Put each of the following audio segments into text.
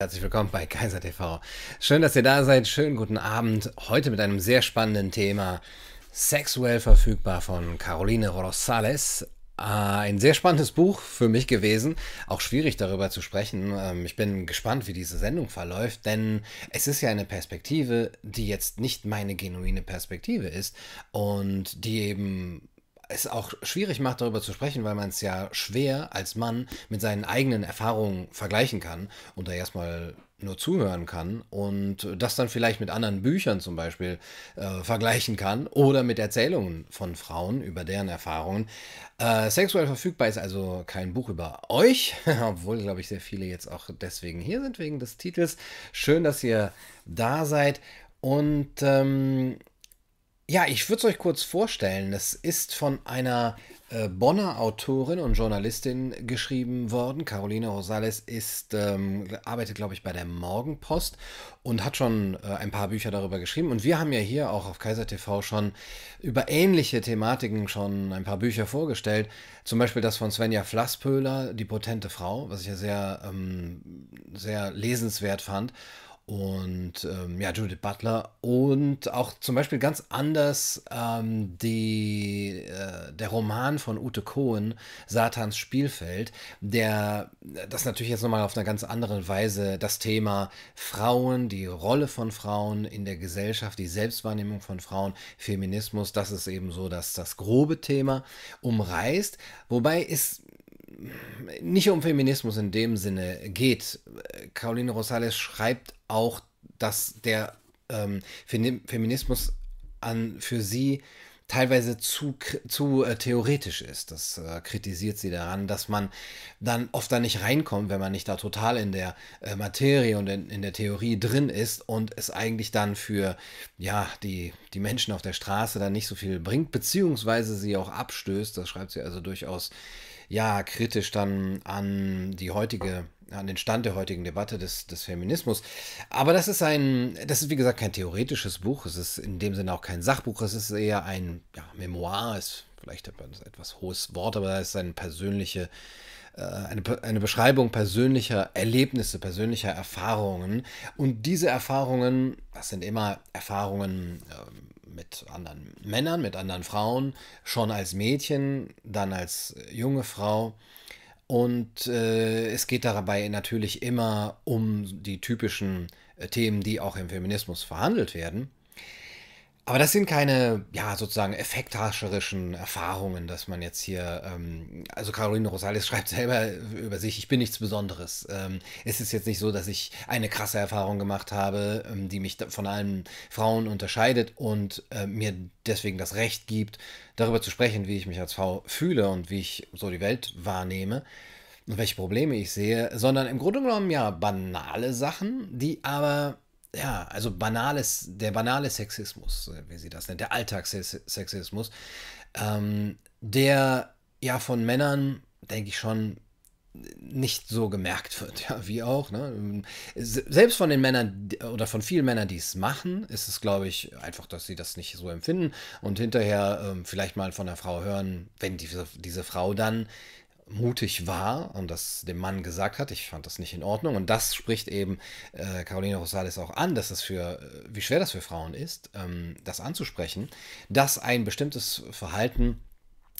Herzlich willkommen bei Kaiser TV. Schön, dass ihr da seid. Schönen guten Abend. Heute mit einem sehr spannenden Thema. Sexuell verfügbar von Caroline Rosales. Äh, ein sehr spannendes Buch für mich gewesen. Auch schwierig darüber zu sprechen. Ähm, ich bin gespannt, wie diese Sendung verläuft, denn es ist ja eine Perspektive, die jetzt nicht meine genuine Perspektive ist und die eben es auch schwierig macht, darüber zu sprechen, weil man es ja schwer als Mann mit seinen eigenen Erfahrungen vergleichen kann und da erstmal nur zuhören kann und das dann vielleicht mit anderen Büchern zum Beispiel äh, vergleichen kann oder mit Erzählungen von Frauen über deren Erfahrungen. Äh, sexuell verfügbar ist also kein Buch über euch, obwohl, glaube ich, sehr viele jetzt auch deswegen hier sind, wegen des Titels. Schön, dass ihr da seid. Und ähm, ja, ich würde es euch kurz vorstellen. Es ist von einer äh, Bonner Autorin und Journalistin geschrieben worden. Caroline Rosales ist, ähm, arbeitet, glaube ich, bei der Morgenpost und hat schon äh, ein paar Bücher darüber geschrieben. Und wir haben ja hier auch auf Kaiser TV schon über ähnliche Thematiken schon ein paar Bücher vorgestellt. Zum Beispiel das von Svenja Flasspöhler, Die potente Frau, was ich ja sehr, ähm, sehr lesenswert fand und ähm, ja, Judith Butler und auch zum Beispiel ganz anders ähm, die, äh, der Roman von Ute Cohen, Satans Spielfeld, der das natürlich jetzt nochmal auf eine ganz andere Weise das Thema Frauen, die Rolle von Frauen in der Gesellschaft, die Selbstwahrnehmung von Frauen, Feminismus, das ist eben so dass das grobe Thema umreißt, wobei es nicht um Feminismus in dem Sinne geht. Caroline Rosales schreibt auch, dass der ähm, Feminismus an für sie teilweise zu, zu äh, theoretisch ist. Das äh, kritisiert sie daran, dass man dann oft da nicht reinkommt, wenn man nicht da total in der äh, Materie und in, in, der Theorie drin ist und es eigentlich dann für ja, die, die Menschen auf der Straße dann nicht so viel bringt, beziehungsweise sie auch abstößt. Das schreibt sie also durchaus ja kritisch dann an die heutige an den Stand der heutigen Debatte des, des Feminismus. Aber das ist ein, das ist wie gesagt kein theoretisches Buch, es ist in dem Sinne auch kein Sachbuch, es ist eher ein ja, Memoir, ist vielleicht ein etwas hohes Wort, aber es ist eine persönliche, äh, eine, eine Beschreibung persönlicher Erlebnisse, persönlicher Erfahrungen. Und diese Erfahrungen, das sind immer Erfahrungen, ähm, mit anderen Männern, mit anderen Frauen, schon als Mädchen, dann als junge Frau. Und äh, es geht dabei natürlich immer um die typischen äh, Themen, die auch im Feminismus verhandelt werden. Aber das sind keine, ja, sozusagen effekthascherischen Erfahrungen, dass man jetzt hier, ähm, also Caroline Rosales schreibt selber über sich, ich bin nichts Besonderes. Ähm, es ist jetzt nicht so, dass ich eine krasse Erfahrung gemacht habe, ähm, die mich von allen Frauen unterscheidet und äh, mir deswegen das Recht gibt, darüber zu sprechen, wie ich mich als Frau fühle und wie ich so die Welt wahrnehme und welche Probleme ich sehe, sondern im Grunde genommen ja banale Sachen, die aber ja, also banales, der banale Sexismus, wie sie das nennt, der Alltagssexismus, ähm, der ja von Männern, denke ich schon, nicht so gemerkt wird, ja, wie auch. Ne? Selbst von den Männern oder von vielen Männern, die es machen, ist es, glaube ich, einfach, dass sie das nicht so empfinden und hinterher ähm, vielleicht mal von der Frau hören, wenn diese, diese Frau dann mutig war und das dem Mann gesagt hat. Ich fand das nicht in Ordnung. Und das spricht eben äh, Caroline Rosales auch an, dass es für, äh, wie schwer das für Frauen ist, ähm, das anzusprechen, dass ein bestimmtes Verhalten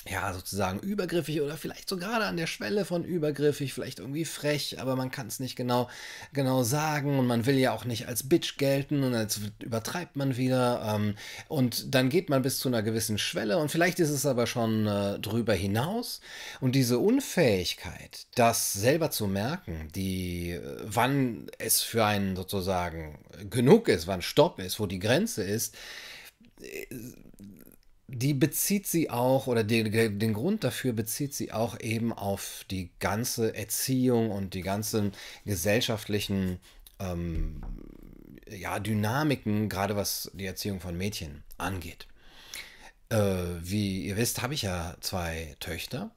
ja, sozusagen übergriffig oder vielleicht so gerade an der Schwelle von übergriffig, vielleicht irgendwie frech, aber man kann es nicht genau, genau sagen und man will ja auch nicht als Bitch gelten und als übertreibt man wieder ähm, und dann geht man bis zu einer gewissen Schwelle und vielleicht ist es aber schon äh, drüber hinaus und diese Unfähigkeit, das selber zu merken, die, äh, wann es für einen sozusagen genug ist, wann Stopp ist, wo die Grenze ist, äh, die bezieht sie auch, oder den, den Grund dafür bezieht sie auch eben auf die ganze Erziehung und die ganzen gesellschaftlichen ähm, ja, Dynamiken, gerade was die Erziehung von Mädchen angeht. Äh, wie ihr wisst, habe ich ja zwei Töchter.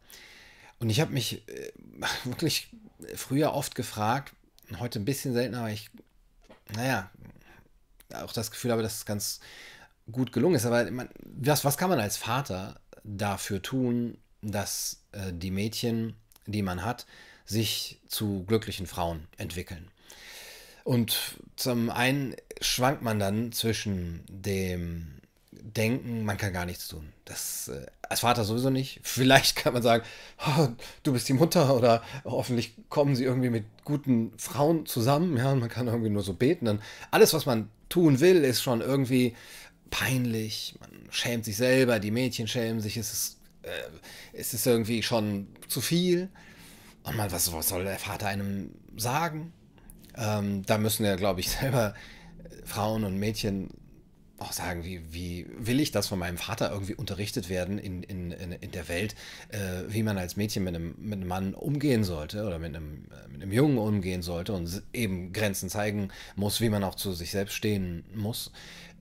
Und ich habe mich äh, wirklich früher oft gefragt, heute ein bisschen seltener, aber ich, naja, auch das Gefühl habe, dass es ganz gut gelungen ist. Aber man, was, was kann man als Vater dafür tun, dass äh, die Mädchen, die man hat, sich zu glücklichen Frauen entwickeln? Und zum einen schwankt man dann zwischen dem Denken, man kann gar nichts tun. Das äh, als Vater sowieso nicht. Vielleicht kann man sagen, oh, du bist die Mutter oder hoffentlich kommen sie irgendwie mit guten Frauen zusammen. Ja, man kann irgendwie nur so beten. Dann alles, was man tun will, ist schon irgendwie peinlich. Man schämt sich selber, die Mädchen schämen sich. Es ist, äh, es ist irgendwie schon zu viel. Und man, was, was soll der Vater einem sagen? Ähm, da müssen ja, glaube ich, selber Frauen und Mädchen auch sagen, wie, wie will ich das von meinem Vater irgendwie unterrichtet werden in, in, in der Welt, äh, wie man als Mädchen mit einem, mit einem Mann umgehen sollte oder mit einem, äh, mit einem Jungen umgehen sollte und eben Grenzen zeigen muss, wie man auch zu sich selbst stehen muss.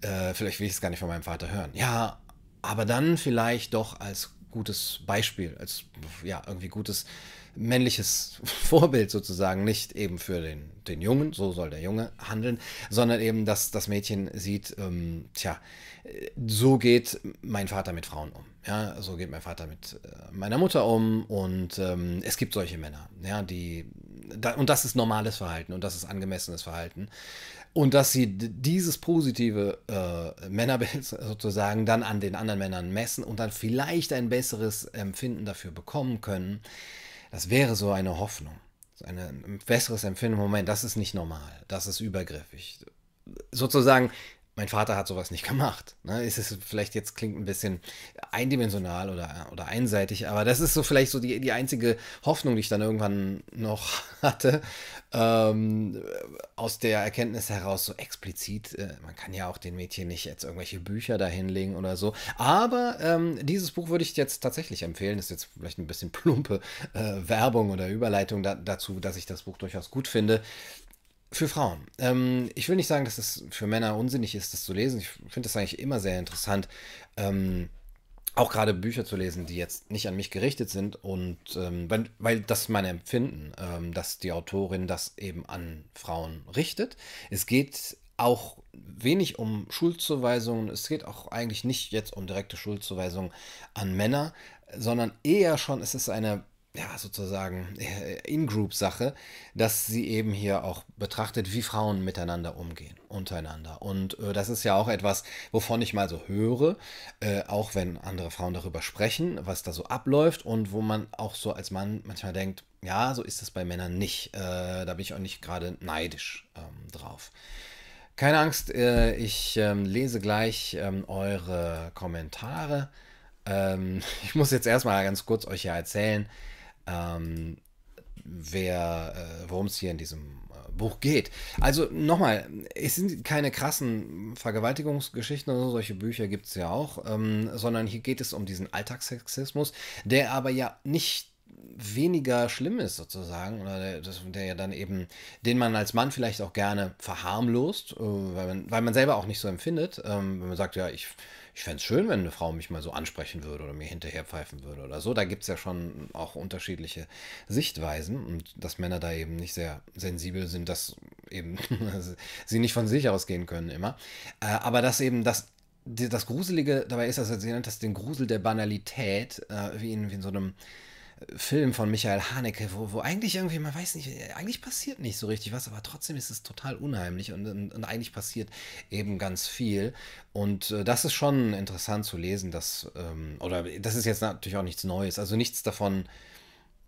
Äh, vielleicht will ich es gar nicht von meinem Vater hören. Ja, aber dann vielleicht doch als gutes Beispiel, als ja, irgendwie gutes männliches Vorbild sozusagen, nicht eben für den, den Jungen, so soll der Junge handeln, sondern eben, dass das Mädchen sieht, ähm, tja, so geht mein Vater mit Frauen um. Ja, so geht mein Vater mit äh, meiner Mutter um und ähm, es gibt solche Männer, ja, die, da, und das ist normales Verhalten und das ist angemessenes Verhalten. Und dass sie dieses positive äh, Männerbild sozusagen dann an den anderen Männern messen und dann vielleicht ein besseres Empfinden dafür bekommen können, das wäre so eine Hoffnung. ein besseres Empfinden. Moment, das ist nicht normal. Das ist übergriffig. Sozusagen, mein Vater hat sowas nicht gemacht. Ne? Ist es vielleicht jetzt klingt ein bisschen eindimensional oder, oder einseitig, aber das ist so vielleicht so die, die einzige Hoffnung, die ich dann irgendwann noch hatte. Ähm, aus der Erkenntnis heraus so explizit, äh, man kann ja auch den Mädchen nicht jetzt irgendwelche Bücher dahinlegen oder so. Aber ähm, dieses Buch würde ich jetzt tatsächlich empfehlen. Das ist jetzt vielleicht ein bisschen plumpe äh, Werbung oder Überleitung da, dazu, dass ich das Buch durchaus gut finde. Für Frauen. Ähm, ich will nicht sagen, dass es für Männer unsinnig ist, das zu lesen. Ich finde das eigentlich immer sehr interessant. Ähm, auch gerade Bücher zu lesen, die jetzt nicht an mich gerichtet sind und ähm, weil, weil das mein Empfinden, ähm, dass die Autorin das eben an Frauen richtet. Es geht auch wenig um Schuldzuweisungen, es geht auch eigentlich nicht jetzt um direkte Schuldzuweisungen an Männer, sondern eher schon, es ist eine ja, sozusagen äh, In-Group-Sache, dass sie eben hier auch betrachtet, wie Frauen miteinander umgehen, untereinander. Und äh, das ist ja auch etwas, wovon ich mal so höre, äh, auch wenn andere Frauen darüber sprechen, was da so abläuft und wo man auch so als Mann manchmal denkt, ja, so ist es bei Männern nicht. Äh, da bin ich auch nicht gerade neidisch ähm, drauf. Keine Angst, äh, ich ähm, lese gleich ähm, eure Kommentare. Ähm, ich muss jetzt erstmal ganz kurz euch ja erzählen, ähm, wer, äh, worum es hier in diesem äh, Buch geht. Also nochmal, es sind keine krassen Vergewaltigungsgeschichten oder so, solche Bücher gibt es ja auch, ähm, sondern hier geht es um diesen Alltagssexismus, der aber ja nicht weniger schlimm ist sozusagen, oder der, der, ja dann eben, den man als Mann vielleicht auch gerne verharmlost, äh, weil, man, weil man selber auch nicht so empfindet, ähm, wenn man sagt, ja, ich ich fände es schön, wenn eine Frau mich mal so ansprechen würde oder mir hinterher pfeifen würde oder so. Da gibt es ja schon auch unterschiedliche Sichtweisen und dass Männer da eben nicht sehr sensibel sind, dass eben sie nicht von sich ausgehen können immer. Äh, aber dass eben das das Gruselige dabei ist, dass sie nennt das den Grusel der Banalität, äh, wie, in, wie in so einem Film von Michael Haneke, wo, wo eigentlich irgendwie, man weiß nicht, eigentlich passiert nicht so richtig was, aber trotzdem ist es total unheimlich und, und, und eigentlich passiert eben ganz viel. Und äh, das ist schon interessant zu lesen, dass, ähm, oder das ist jetzt natürlich auch nichts Neues, also nichts davon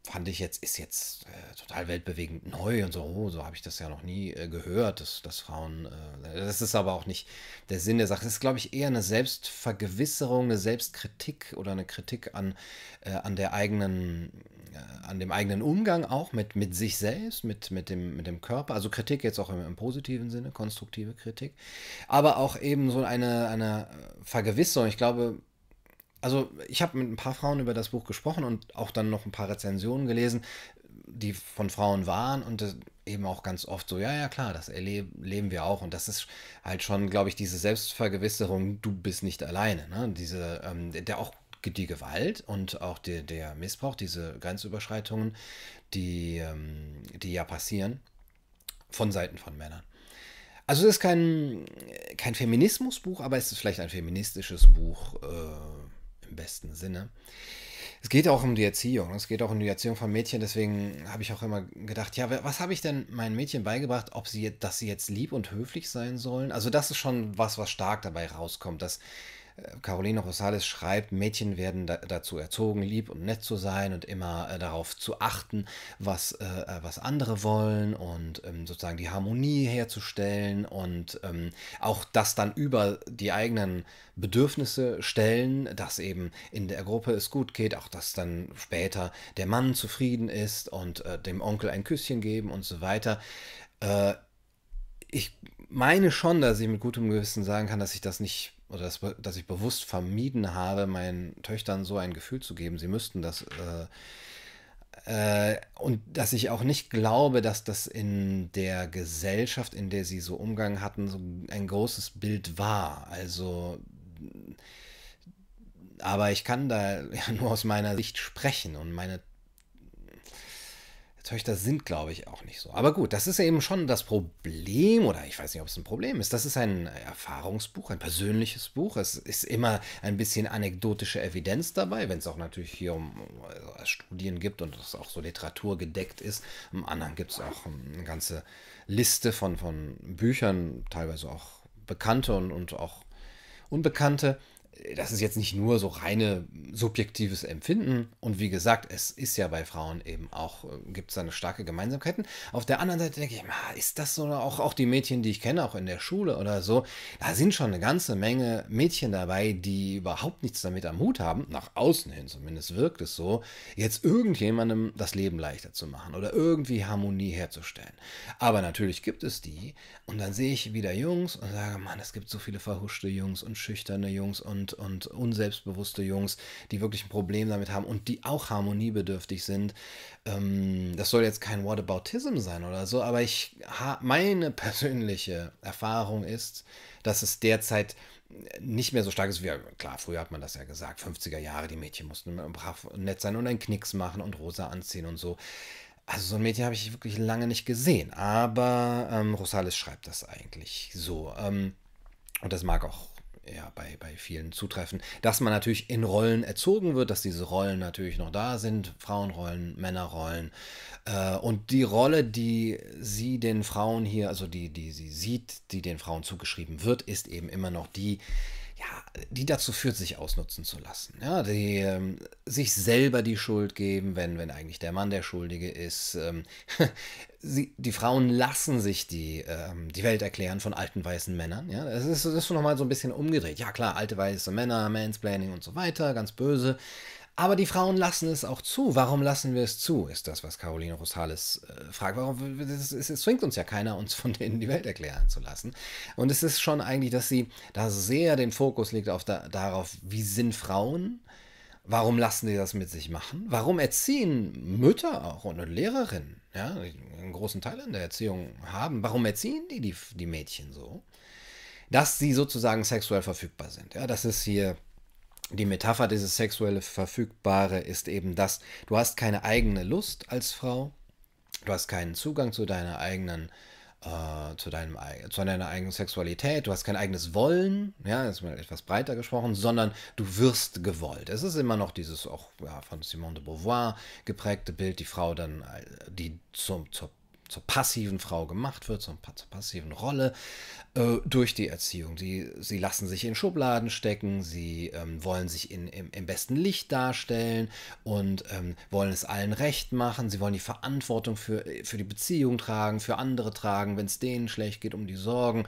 fand ich jetzt, ist jetzt äh, total weltbewegend neu und so, oh, so habe ich das ja noch nie äh, gehört, dass, dass Frauen, äh, das ist aber auch nicht der Sinn der Sache. Es ist, glaube ich, eher eine Selbstvergewisserung, eine Selbstkritik oder eine Kritik an, äh, an der eigenen, äh, an dem eigenen Umgang auch mit, mit sich selbst, mit, mit, dem, mit dem Körper. Also Kritik jetzt auch im, im positiven Sinne, konstruktive Kritik. Aber auch eben so eine, eine Vergewisserung. Ich glaube, also ich habe mit ein paar Frauen über das Buch gesprochen und auch dann noch ein paar Rezensionen gelesen, die von Frauen waren und eben auch ganz oft so, ja, ja, klar, das erleben wir auch. Und das ist halt schon, glaube ich, diese Selbstvergewisserung, du bist nicht alleine. Ne? Diese, ähm, der auch die Gewalt und auch der, der Missbrauch, diese Grenzüberschreitungen, die, ähm, die ja passieren von Seiten von Männern. Also es ist kein, kein Feminismusbuch, aber es ist vielleicht ein feministisches Buch. Äh, im besten Sinne. es geht auch um die Erziehung. Es geht auch um die Erziehung von Mädchen. Deswegen habe ich auch immer gedacht, ja, was habe ich denn meinen Mädchen beigebracht, ob sie, dass sie jetzt lieb und höflich sein sollen? Also das ist schon was, was stark dabei rauskommt, dass Caroline Rosales schreibt, Mädchen werden da, dazu erzogen, lieb und nett zu sein und immer äh, darauf zu achten, was, äh, äh, was andere wollen und ähm, sozusagen die Harmonie herzustellen und ähm, auch das dann über die eigenen Bedürfnisse stellen, dass eben in der Gruppe es gut geht, auch dass dann später der Mann zufrieden ist und äh, dem Onkel ein Küsschen geben und so weiter. Äh, ich meine schon, dass ich mit gutem Gewissen sagen kann, dass ich das nicht oder dass, dass ich bewusst vermieden habe, meinen Töchtern so ein Gefühl zu geben, sie müssten das. Äh, äh, und dass ich auch nicht glaube, dass das in der Gesellschaft, in der sie so Umgang hatten, so ein großes Bild war. Also, aber ich kann da ja nur aus meiner Sicht sprechen und meine Töchter sind, glaube ich, auch nicht so. Aber gut, das ist eben schon das Problem, oder ich weiß nicht, ob es ein Problem ist. Das ist ein Erfahrungsbuch, ein persönliches Buch. Es ist immer ein bisschen anekdotische Evidenz dabei, wenn es auch natürlich hier um also Studien gibt und es auch so Literatur gedeckt ist. Im anderen gibt es auch eine ganze Liste von, von Büchern, teilweise auch bekannte und, und auch unbekannte das ist jetzt nicht nur so reine subjektives Empfinden. Und wie gesagt, es ist ja bei Frauen eben auch, äh, gibt es da eine starke Gemeinsamkeiten. Auf der anderen Seite denke ich, ist das so, auch, auch die Mädchen, die ich kenne, auch in der Schule oder so, da sind schon eine ganze Menge Mädchen dabei, die überhaupt nichts damit am Hut haben, nach außen hin zumindest wirkt es so, jetzt irgendjemandem das Leben leichter zu machen oder irgendwie Harmonie herzustellen. Aber natürlich gibt es die und dann sehe ich wieder Jungs und sage, Mann, es gibt so viele verhuschte Jungs und schüchterne Jungs und und, unselbstbewusste Jungs, die wirklich ein Problem damit haben und die auch harmoniebedürftig sind. Ähm, das soll jetzt kein Whataboutism sein oder so, aber ich meine persönliche Erfahrung ist, dass es derzeit nicht mehr so stark ist wie, klar, früher hat man das ja gesagt, 50er Jahre, die Mädchen mussten brav und nett sein und einen Knicks machen und rosa anziehen und so. Also so ein Mädchen habe ich wirklich lange nicht gesehen, aber ähm, Rosales schreibt das eigentlich so. Ähm, und das mag auch ja, bei, bei vielen zutreffen, dass man natürlich in Rollen erzogen wird, dass diese Rollen natürlich noch da sind, Frauenrollen, Männerrollen. Äh, und die Rolle, die sie den Frauen hier, also die, die sie sieht, die den Frauen zugeschrieben wird, ist eben immer noch die, ja, die dazu führt, sich ausnutzen zu lassen. Ja, die ähm, sich selber die Schuld geben, wenn, wenn eigentlich der Mann der Schuldige ist. Ähm, sie, die Frauen lassen sich die, ähm, die Welt erklären von alten weißen Männern. Ja, das ist, das ist schon nochmal so ein bisschen umgedreht. Ja, klar, alte weiße Männer, Mansplaining und so weiter, ganz böse. Aber die Frauen lassen es auch zu. Warum lassen wir es zu, ist das, was Caroline Rosales äh, fragt. Warum, es, es, zwingt uns ja keiner, uns von denen die Welt erklären zu lassen. Und es ist schon eigentlich, dass sie da sehr den Fokus legt auf da, darauf, wie sind Frauen, Warum lassen die das mit sich machen? Warum erziehen Mütter auch und Lehrerinnen, ja, einen großen Teil in der Erziehung haben, warum erziehen die, die die Mädchen so? Dass sie sozusagen sexuell verfügbar sind. Ja, das ist hier die Metapher dieses sexuelle Verfügbare ist eben das, du hast keine eigene Lust als Frau, du hast keinen Zugang zu deiner eigenen äh, zu, deinem, zu deiner eigenen Sexualität, du hast kein eigenes Wollen, ja, ist mal etwas breiter gesprochen, sondern du wirst gewollt. Es ist immer noch dieses auch ja, von Simone de Beauvoir geprägte Bild, die Frau dann, äh, die zum, zur zur passiven Frau gemacht wird, zur, zur passiven Rolle äh, durch die Erziehung. Sie, sie lassen sich in Schubladen stecken, sie ähm, wollen sich in, im, im, besten Licht darstellen und ähm, wollen es allen recht machen. Sie wollen die Verantwortung für, für die Beziehung tragen, für andere tragen, wenn es denen schlecht geht, um die Sorgen.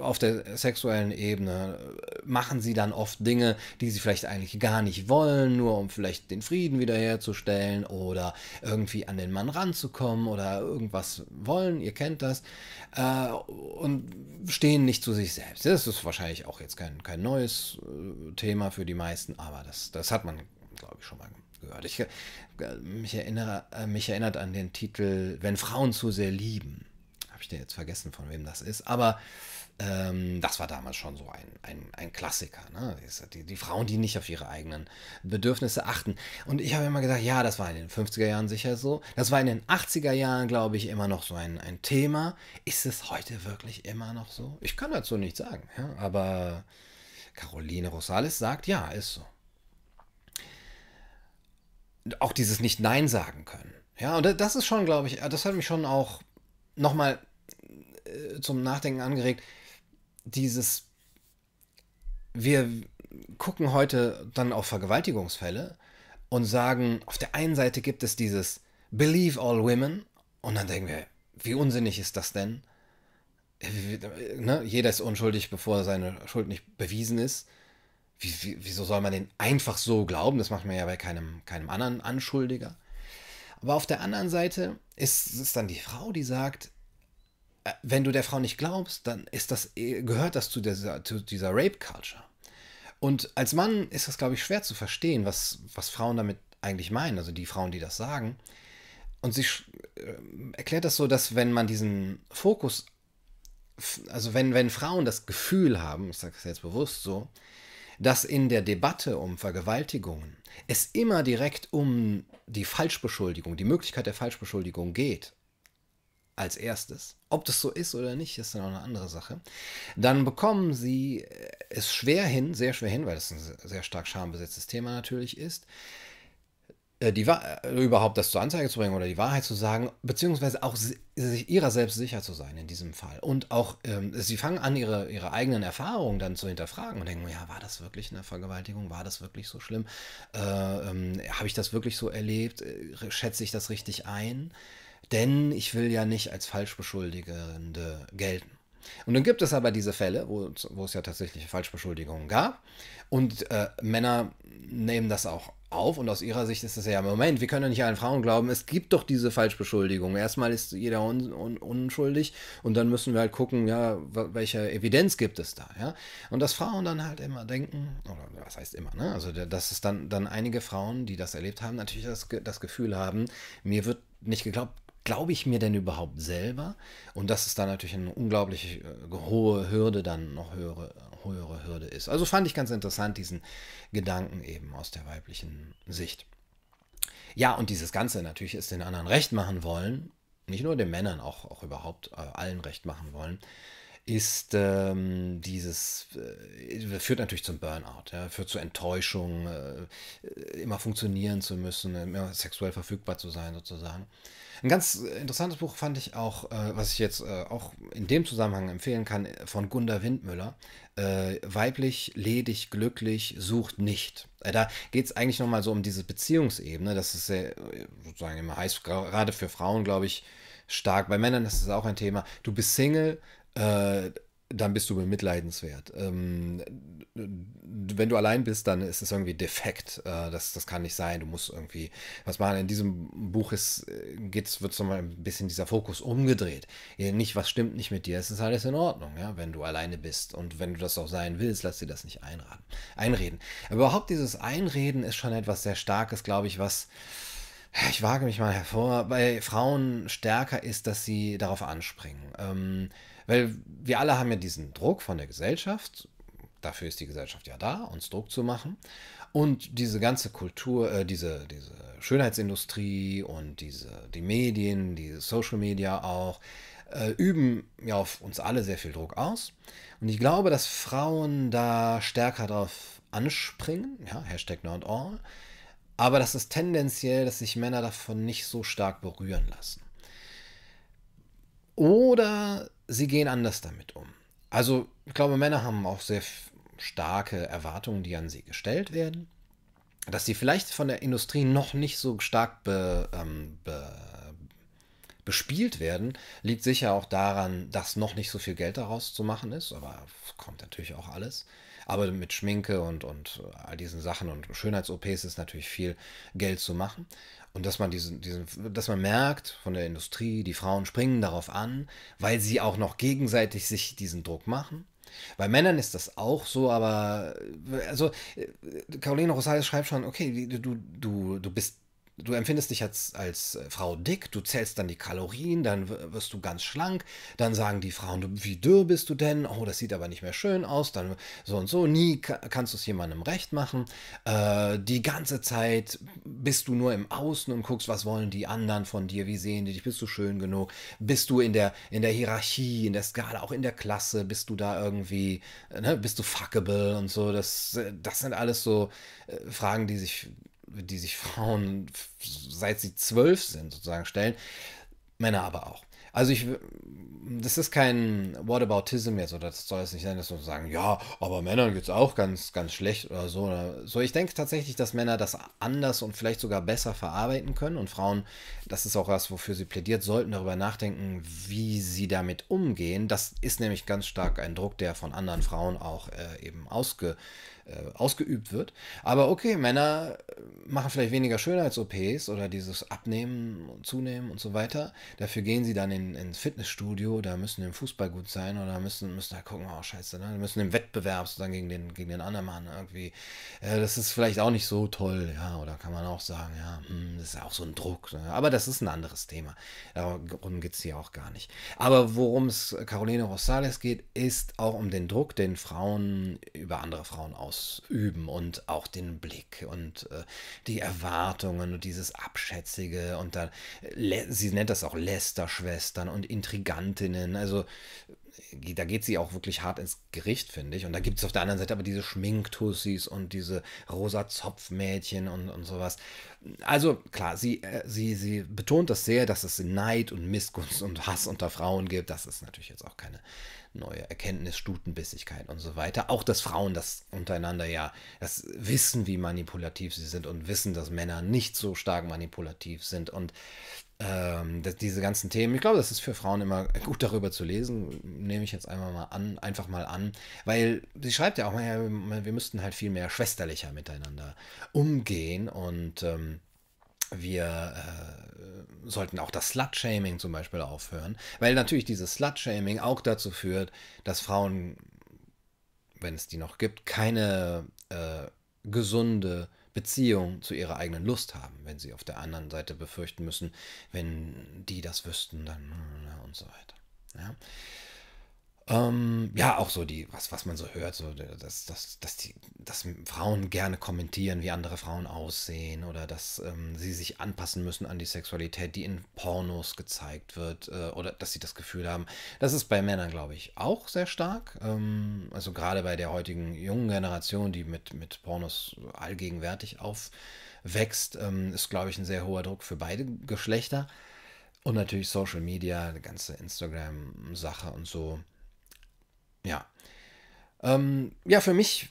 Auf der sexuellen Ebene äh, machen sie dann oft Dinge, die sie vielleicht eigentlich gar nicht wollen, nur um vielleicht den Frieden wiederherzustellen oder irgendwie an den Mann ranzukommen oder irgendwas wollen, ihr kennt das, äh, und stehen nicht zu sich selbst. Das ist wahrscheinlich auch jetzt kein, kein neues äh, Thema für die meisten, aber das, das hat man, glaube ich, schon mal gehört. Ich, äh, mich, erinnere, äh, mich erinnert an den Titel Wenn Frauen zu sehr lieben. Habe ich dir jetzt vergessen, von wem das ist, aber das war damals schon so ein, ein, ein Klassiker. Ne? Die, die, Frauen, die nicht auf ihre eigenen Bedürfnisse achten. Und ich habe immer gesagt, ja, das war in den 50er Jahren sicher so. Das war in den 80er Jahren, glaube ich, immer noch so ein, ein Thema. Ist es heute wirklich immer noch so? Ich kann dazu nichts sagen. Ja? Aber Caroline Rosales sagt, ja, ist so. auch dieses nicht Nein sagen können. Ja, und das ist schon, glaube ich, das hat mich schon auch nochmal äh, zum Nachdenken angeregt. Dieses, wir gucken heute dann auf Vergewaltigungsfälle und sagen, auf der einen Seite gibt es dieses Believe all women und dann denken wir, wie unsinnig ist das denn? Ne? Jeder ist unschuldig, bevor seine Schuld nicht bewiesen ist. Wie, wie, wieso soll man den einfach so glauben? Das macht man ja bei keinem, keinem anderen Anschuldiger. Aber auf der anderen Seite ist es dann die Frau, die sagt, wenn du der Frau nicht glaubst, dann ist das, gehört das zu dieser, zu dieser Rape-Culture. Und als Mann ist das, glaube ich, schwer zu verstehen, was, was Frauen damit eigentlich meinen, also die Frauen, die das sagen. Und sie äh, erklärt das so, dass wenn man diesen Fokus, also wenn, wenn Frauen das Gefühl haben, ich sage es jetzt bewusst so, dass in der Debatte um Vergewaltigungen es immer direkt um die Falschbeschuldigung, die Möglichkeit der Falschbeschuldigung geht, als erstes. Ob das so ist oder nicht, ist dann auch eine andere Sache. Dann bekommen sie es schwer hin, sehr schwer hin, weil das ein sehr stark schambesetztes Thema natürlich ist, äh, die äh, überhaupt das zur Anzeige zu bringen oder die Wahrheit zu sagen, beziehungsweise auch sich ihrer selbst sicher zu sein in diesem Fall. Und auch, ähm, sie fangen an, ihre, ihre eigenen Erfahrungen dann zu hinterfragen und denken, ja, war das wirklich eine Vergewaltigung? War das wirklich so schlimm? Äh, ähm, Habe ich das wirklich so erlebt? Äh, schätze ich das richtig ein? Denn ich will ja nicht als Falschbeschuldigende gelten. Und dann gibt es aber diese Fälle, wo, wo es ja tatsächlich Falschbeschuldigungen gab. Und äh, Männer nehmen das auch auf und aus ihrer Sicht ist es ja, Moment, wir können ja nicht allen Frauen glauben, es gibt doch diese Falschbeschuldigung. Erstmal ist jeder un, un, unschuldig und dann müssen wir halt gucken, ja, welche Evidenz gibt es da, ja. Und dass Frauen dann halt immer denken, oder was heißt immer, ne? Also, dass es dann, dann einige Frauen, die das erlebt haben, natürlich das, das Gefühl haben, mir wird nicht geglaubt, glaube ich mir denn überhaupt selber? Und dass es dann natürlich eine unglaublich äh, hohe Hürde, dann noch höhere, höhere Hürde ist. Also fand ich ganz interessant, diesen Gedanken eben aus der weiblichen Sicht. Ja, und dieses Ganze natürlich ist den anderen recht machen wollen, nicht nur den Männern, auch, auch überhaupt äh, allen recht machen wollen, ist ähm, dieses, äh, führt natürlich zum Burnout, ja, führt zu Enttäuschung, äh, immer funktionieren zu müssen, immer sexuell verfügbar zu sein sozusagen. Ein ganz interessantes Buch fand ich auch, äh, was ich jetzt äh, auch in dem Zusammenhang empfehlen kann, von Gunda Windmüller. Äh, weiblich, ledig, glücklich, sucht nicht. Äh, da geht es eigentlich nochmal so um diese Beziehungsebene. Das ist sehr, sozusagen immer heiß, gerade für Frauen, glaube ich, stark. Bei Männern ist es auch ein Thema. Du bist Single, äh, dann bist du bemitleidenswert. Ähm, wenn du allein bist, dann ist es irgendwie defekt. Äh, das, das kann nicht sein. Du musst irgendwie was machen. In diesem Buch ist, äh, geht's, wird so mal ein bisschen dieser Fokus umgedreht. Nicht, was stimmt nicht mit dir. Es ist alles in Ordnung, ja, wenn du alleine bist. Und wenn du das auch sein willst, lass dir das nicht einraten, einreden. Aber überhaupt dieses Einreden ist schon etwas sehr Starkes, glaube ich, was ich wage mich mal hervor, bei Frauen stärker ist, dass sie darauf anspringen. Ähm, weil wir alle haben ja diesen Druck von der Gesellschaft. Dafür ist die Gesellschaft ja da, uns Druck zu machen. Und diese ganze Kultur, äh, diese, diese Schönheitsindustrie und diese, die Medien, die Social Media auch, äh, üben ja auf uns alle sehr viel Druck aus. Und ich glaube, dass Frauen da stärker darauf anspringen, ja, Hashtag not all, aber das ist tendenziell, dass sich Männer davon nicht so stark berühren lassen. Oder sie gehen anders damit um. Also, ich glaube, Männer haben auch sehr starke Erwartungen, die an sie gestellt werden. Dass sie vielleicht von der Industrie noch nicht so stark be, ähm, be, bespielt werden, liegt sicher auch daran, dass noch nicht so viel Geld daraus zu machen ist, aber kommt natürlich auch alles. Aber mit Schminke und, und all diesen Sachen und Schönheits-OPs ist natürlich viel Geld zu machen. Und dass man diesen, diesen, dass man merkt von der Industrie, die Frauen springen darauf an, weil sie auch noch gegenseitig sich diesen Druck machen. Bei Männern ist das auch so, aber also Caroline Rosales schreibt schon, okay, du, du, du bist du empfindest dich als, als äh, Frau dick, du zählst dann die Kalorien, dann wirst du ganz schlank, dann sagen die Frauen, wie dürr bist du denn? Oh, das sieht aber nicht mehr schön aus, dann so und so, nie kannst du es jemandem recht machen. Äh, die ganze Zeit bist du nur im Außen und guckst, was wollen die anderen von dir, wie sehen die dich, bist du schön genug, bist du in der, in der Hierarchie, in der Skala, auch in der Klasse, bist du da irgendwie, ne, bist du fuckable und so, das, das sind alles so äh, Fragen, die sich die sich Frauen seit sie zwölf sind sozusagen stellen, Männer aber auch. Also ich, das ist kein Whataboutism jetzt, oder das soll es nicht sein, dass wir sagen, ja, aber Männern geht es auch ganz, ganz schlecht oder so. Oder so, ich denke tatsächlich, dass Männer das anders und vielleicht sogar besser verarbeiten können und Frauen, das ist auch was, wofür sie plädiert, sollten darüber nachdenken, wie sie damit umgehen. Das ist nämlich ganz stark ein Druck, der von anderen Frauen auch äh, eben ausge, äh, ausgeübt wird. Aber okay, Männer äh, machen vielleicht weniger Schönheits-OPs oder dieses Abnehmen und Zunehmen und so weiter. Dafür gehen sie dann in, ins Fitnessstudio, da müssen im Fußball gut sein oder müssen, müssen da gucken, oh scheiße, ne? müssen im Wettbewerb sozusagen gegen den, gegen den anderen Mann irgendwie. Äh, das ist vielleicht auch nicht so toll, ja, oder kann man auch sagen, ja, hm, das ist auch so ein Druck. Ne? Aber das ist ein anderes Thema. Darum geht es hier auch gar nicht. Aber worum es Caroline Rosales geht, ist auch um den Druck, den Frauen über andere Frauen aus ausüben und auch den Blick und äh, die Erwartungen und dieses Abschätzige und dann, sie nennt das auch Lästerschwestern und Intrigantinnen, also da geht sie auch wirklich hart ins Gericht, finde ich. Und da gibt es auf der anderen Seite aber diese Schminktussis und diese rosa Zopfmädchen und, und sowas. Also klar, sie, äh, sie, sie betont das sehr, dass es Neid und Missgunst und Hass unter Frauen gibt. Das ist natürlich jetzt auch keine neue Erkenntnis, Stutenbissigkeit und so weiter. Auch, dass Frauen das untereinander ja, das wissen, wie manipulativ sie sind und wissen, dass Männer nicht so stark manipulativ sind und ähm, das, diese ganzen Themen. Ich glaube, das ist für Frauen immer gut darüber zu lesen, nehme ich jetzt einmal mal an, einfach mal an, weil sie schreibt ja auch mal, wir müssten halt viel mehr schwesterlicher miteinander umgehen und ähm, wir äh, sollten auch das Slut-Shaming zum Beispiel aufhören, weil natürlich dieses Slut-Shaming auch dazu führt, dass Frauen, wenn es die noch gibt, keine äh, gesunde Beziehung zu ihrer eigenen Lust haben, wenn sie auf der anderen Seite befürchten müssen, wenn die das wüssten, dann und so weiter. Ja. Ähm, ja, auch so die, was, was man so hört, so, dass, dass, dass, die, dass Frauen gerne kommentieren, wie andere Frauen aussehen oder dass ähm, sie sich anpassen müssen an die Sexualität, die in Pornos gezeigt wird äh, oder dass sie das Gefühl haben. Das ist bei Männern, glaube ich, auch sehr stark. Ähm, also gerade bei der heutigen jungen Generation, die mit, mit Pornos allgegenwärtig aufwächst, ähm, ist, glaube ich, ein sehr hoher Druck für beide Geschlechter. Und natürlich Social Media, die ganze Instagram-Sache und so. Ja. Ähm, ja, für mich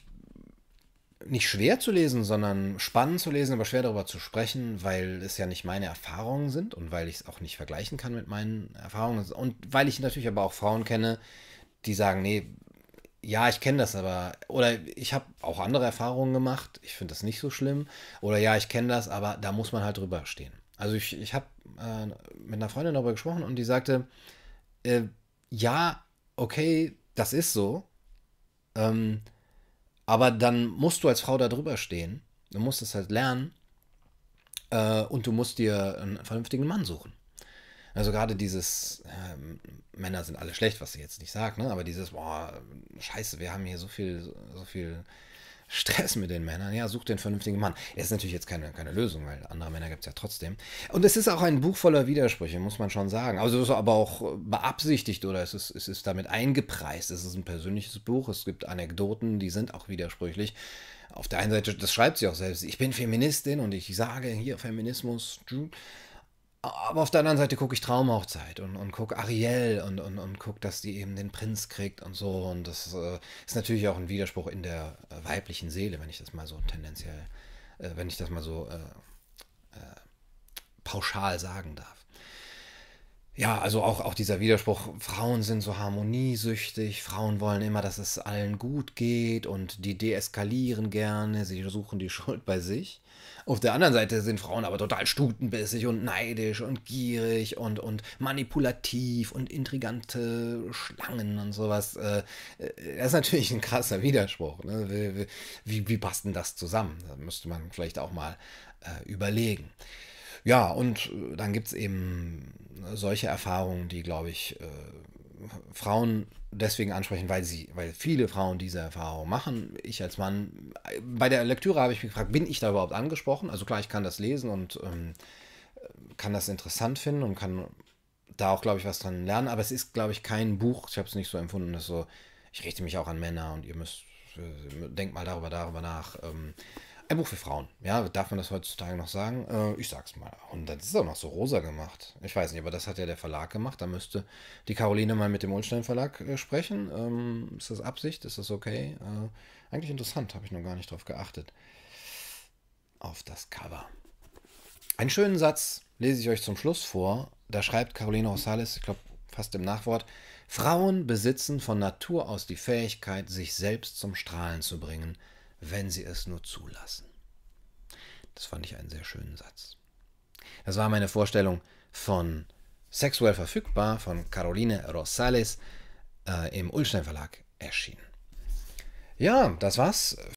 nicht schwer zu lesen, sondern spannend zu lesen, aber schwer darüber zu sprechen, weil es ja nicht meine Erfahrungen sind und weil ich es auch nicht vergleichen kann mit meinen Erfahrungen und weil ich natürlich aber auch Frauen kenne, die sagen, nee, ja, ich kenne das aber, oder ich habe auch andere Erfahrungen gemacht, ich finde das nicht so schlimm, oder ja, ich kenne das, aber da muss man halt drüber stehen. Also ich, ich habe äh, mit einer Freundin darüber gesprochen und die sagte, äh, ja, okay, das ist so. Ähm, aber dann musst du als Frau da drüber stehen. Du musst es halt lernen. Äh, und du musst dir einen vernünftigen Mann suchen. Also gerade dieses, äh, Männer sind alle schlecht, was ich jetzt nicht sage, ne? aber dieses, boah, scheiße, wir haben hier so viel, so viel Stress mit den Männern. Ja, such den vernünftigen Mann. Er ist natürlich jetzt keine, keine Lösung, weil andere Männer gibt es ja trotzdem. Und es ist auch ein Buch voller Widersprüche, muss man schon sagen. Also es ist aber auch beabsichtigt oder es ist, es ist damit eingepreist. Es ist ein persönliches Buch. Es gibt Anekdoten, die sind auch widersprüchlich. Auf der einen Seite, das schreibt sie auch selbst, ich bin Feministin und ich sage hier Feminismus. Aber auf der anderen Seite gucke ich Traumhochzeit und, und gucke Ariel und, und, und gucke, dass die eben den Prinz kriegt und so. Und das äh, ist natürlich auch ein Widerspruch in der äh, weiblichen Seele, wenn ich das mal so tendenziell, äh, wenn ich das mal so äh, äh, pauschal sagen darf. Ja, also auch, auch dieser Widerspruch, Frauen sind so harmoniesüchtig, Frauen wollen immer, dass es allen gut geht und die deeskalieren gerne, sie suchen die Schuld bei sich. Auf der anderen Seite sind Frauen aber total stutenbissig und neidisch und gierig und, und manipulativ und intrigante Schlangen und sowas. Äh, äh, das ist natürlich ein krasser Widerspruch. Ne? Wie, wie, passt denn das zusammen? Da müsste man vielleicht auch mal äh, überlegen. Ja, und dann gibt es eben solche Erfahrungen, die, glaube ich, Frauen deswegen ansprechen, weil sie, weil viele Frauen diese Erfahrung machen. Ich als Mann, bei der Lektüre habe ich mich gefragt, bin ich da überhaupt angesprochen? Also klar, ich kann das lesen und ähm, kann das interessant finden und kann da auch, glaube ich, was dran lernen, aber es ist, glaube ich, kein Buch, ich habe es nicht so empfunden, dass so, ich richte mich auch an Männer und ihr müsst, äh, denkt mal darüber, darüber nach. Ähm, Ein Buch für Frauen. Ja, darf man das heutzutage noch sagen? Äh, ich sag's mal. Und das ist auch noch so rosa gemacht. Ich weiß nicht, aber das hat ja der Verlag gemacht. Da müsste die Caroline mal mit dem Ulstein Verlag äh, sprechen. Ähm, ist das Absicht? Ist das okay? Äh, eigentlich interessant, habe ich noch gar nicht drauf geachtet. Auf das Cover. Einen schönen Satz lese ich euch zum Schluss vor. Da schreibt Caroline Rosales, ich glaube fast im Nachwort, Frauen besitzen von Natur aus die Fähigkeit, sich selbst zum Strahlen zu bringen, wenn sie es nur zulassen. Das fand ich einen sehr schönen Satz. Das war meine Vorstellung von Sexuell verfügbar von Caroline Rosales äh, im Ulstein Verlag erschienen. Ja, das war's